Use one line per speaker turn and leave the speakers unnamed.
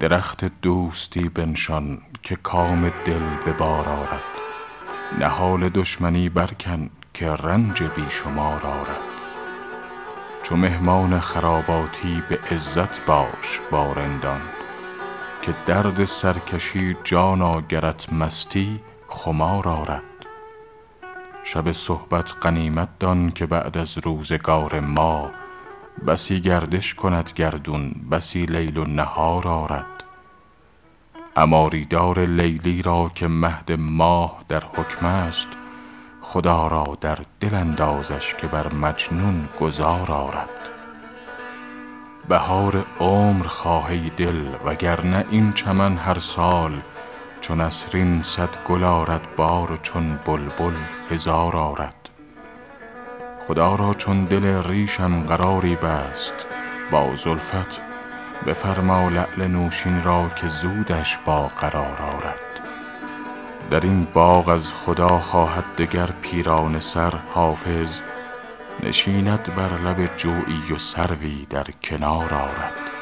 درخت دوستی بنشان که کام دل به بار آرد. نهال دشمنی برکن که رنج بی شمار آرد. چو مهمان خراباتی به عزت باش با رندان که درد سرکشی جانا گرت مستی خمار آرد. شب صحبت غنیمت دان که بعد از روزگار ما بسی گردش کند گردون بسی لیل و نهار آرد. عماری دار لیلی را که مهد ماه در حکم است خدا را در دل اندازش که بر مجنون گذار آرد. بهار عمر خواه ای دل وگرنه این چمن هر سال چو نسرین صد گل آرد بار و چون بلبل هزار آرد. خدا را چون دل ریشم قراری بست با زلفت بفرما لعل نوشین را که زودش با قرار آرد. در این باغ از خدا خواهد دگر پیرانه سر حافظ نشیند بر لب جویی و سروی در کنار آرد.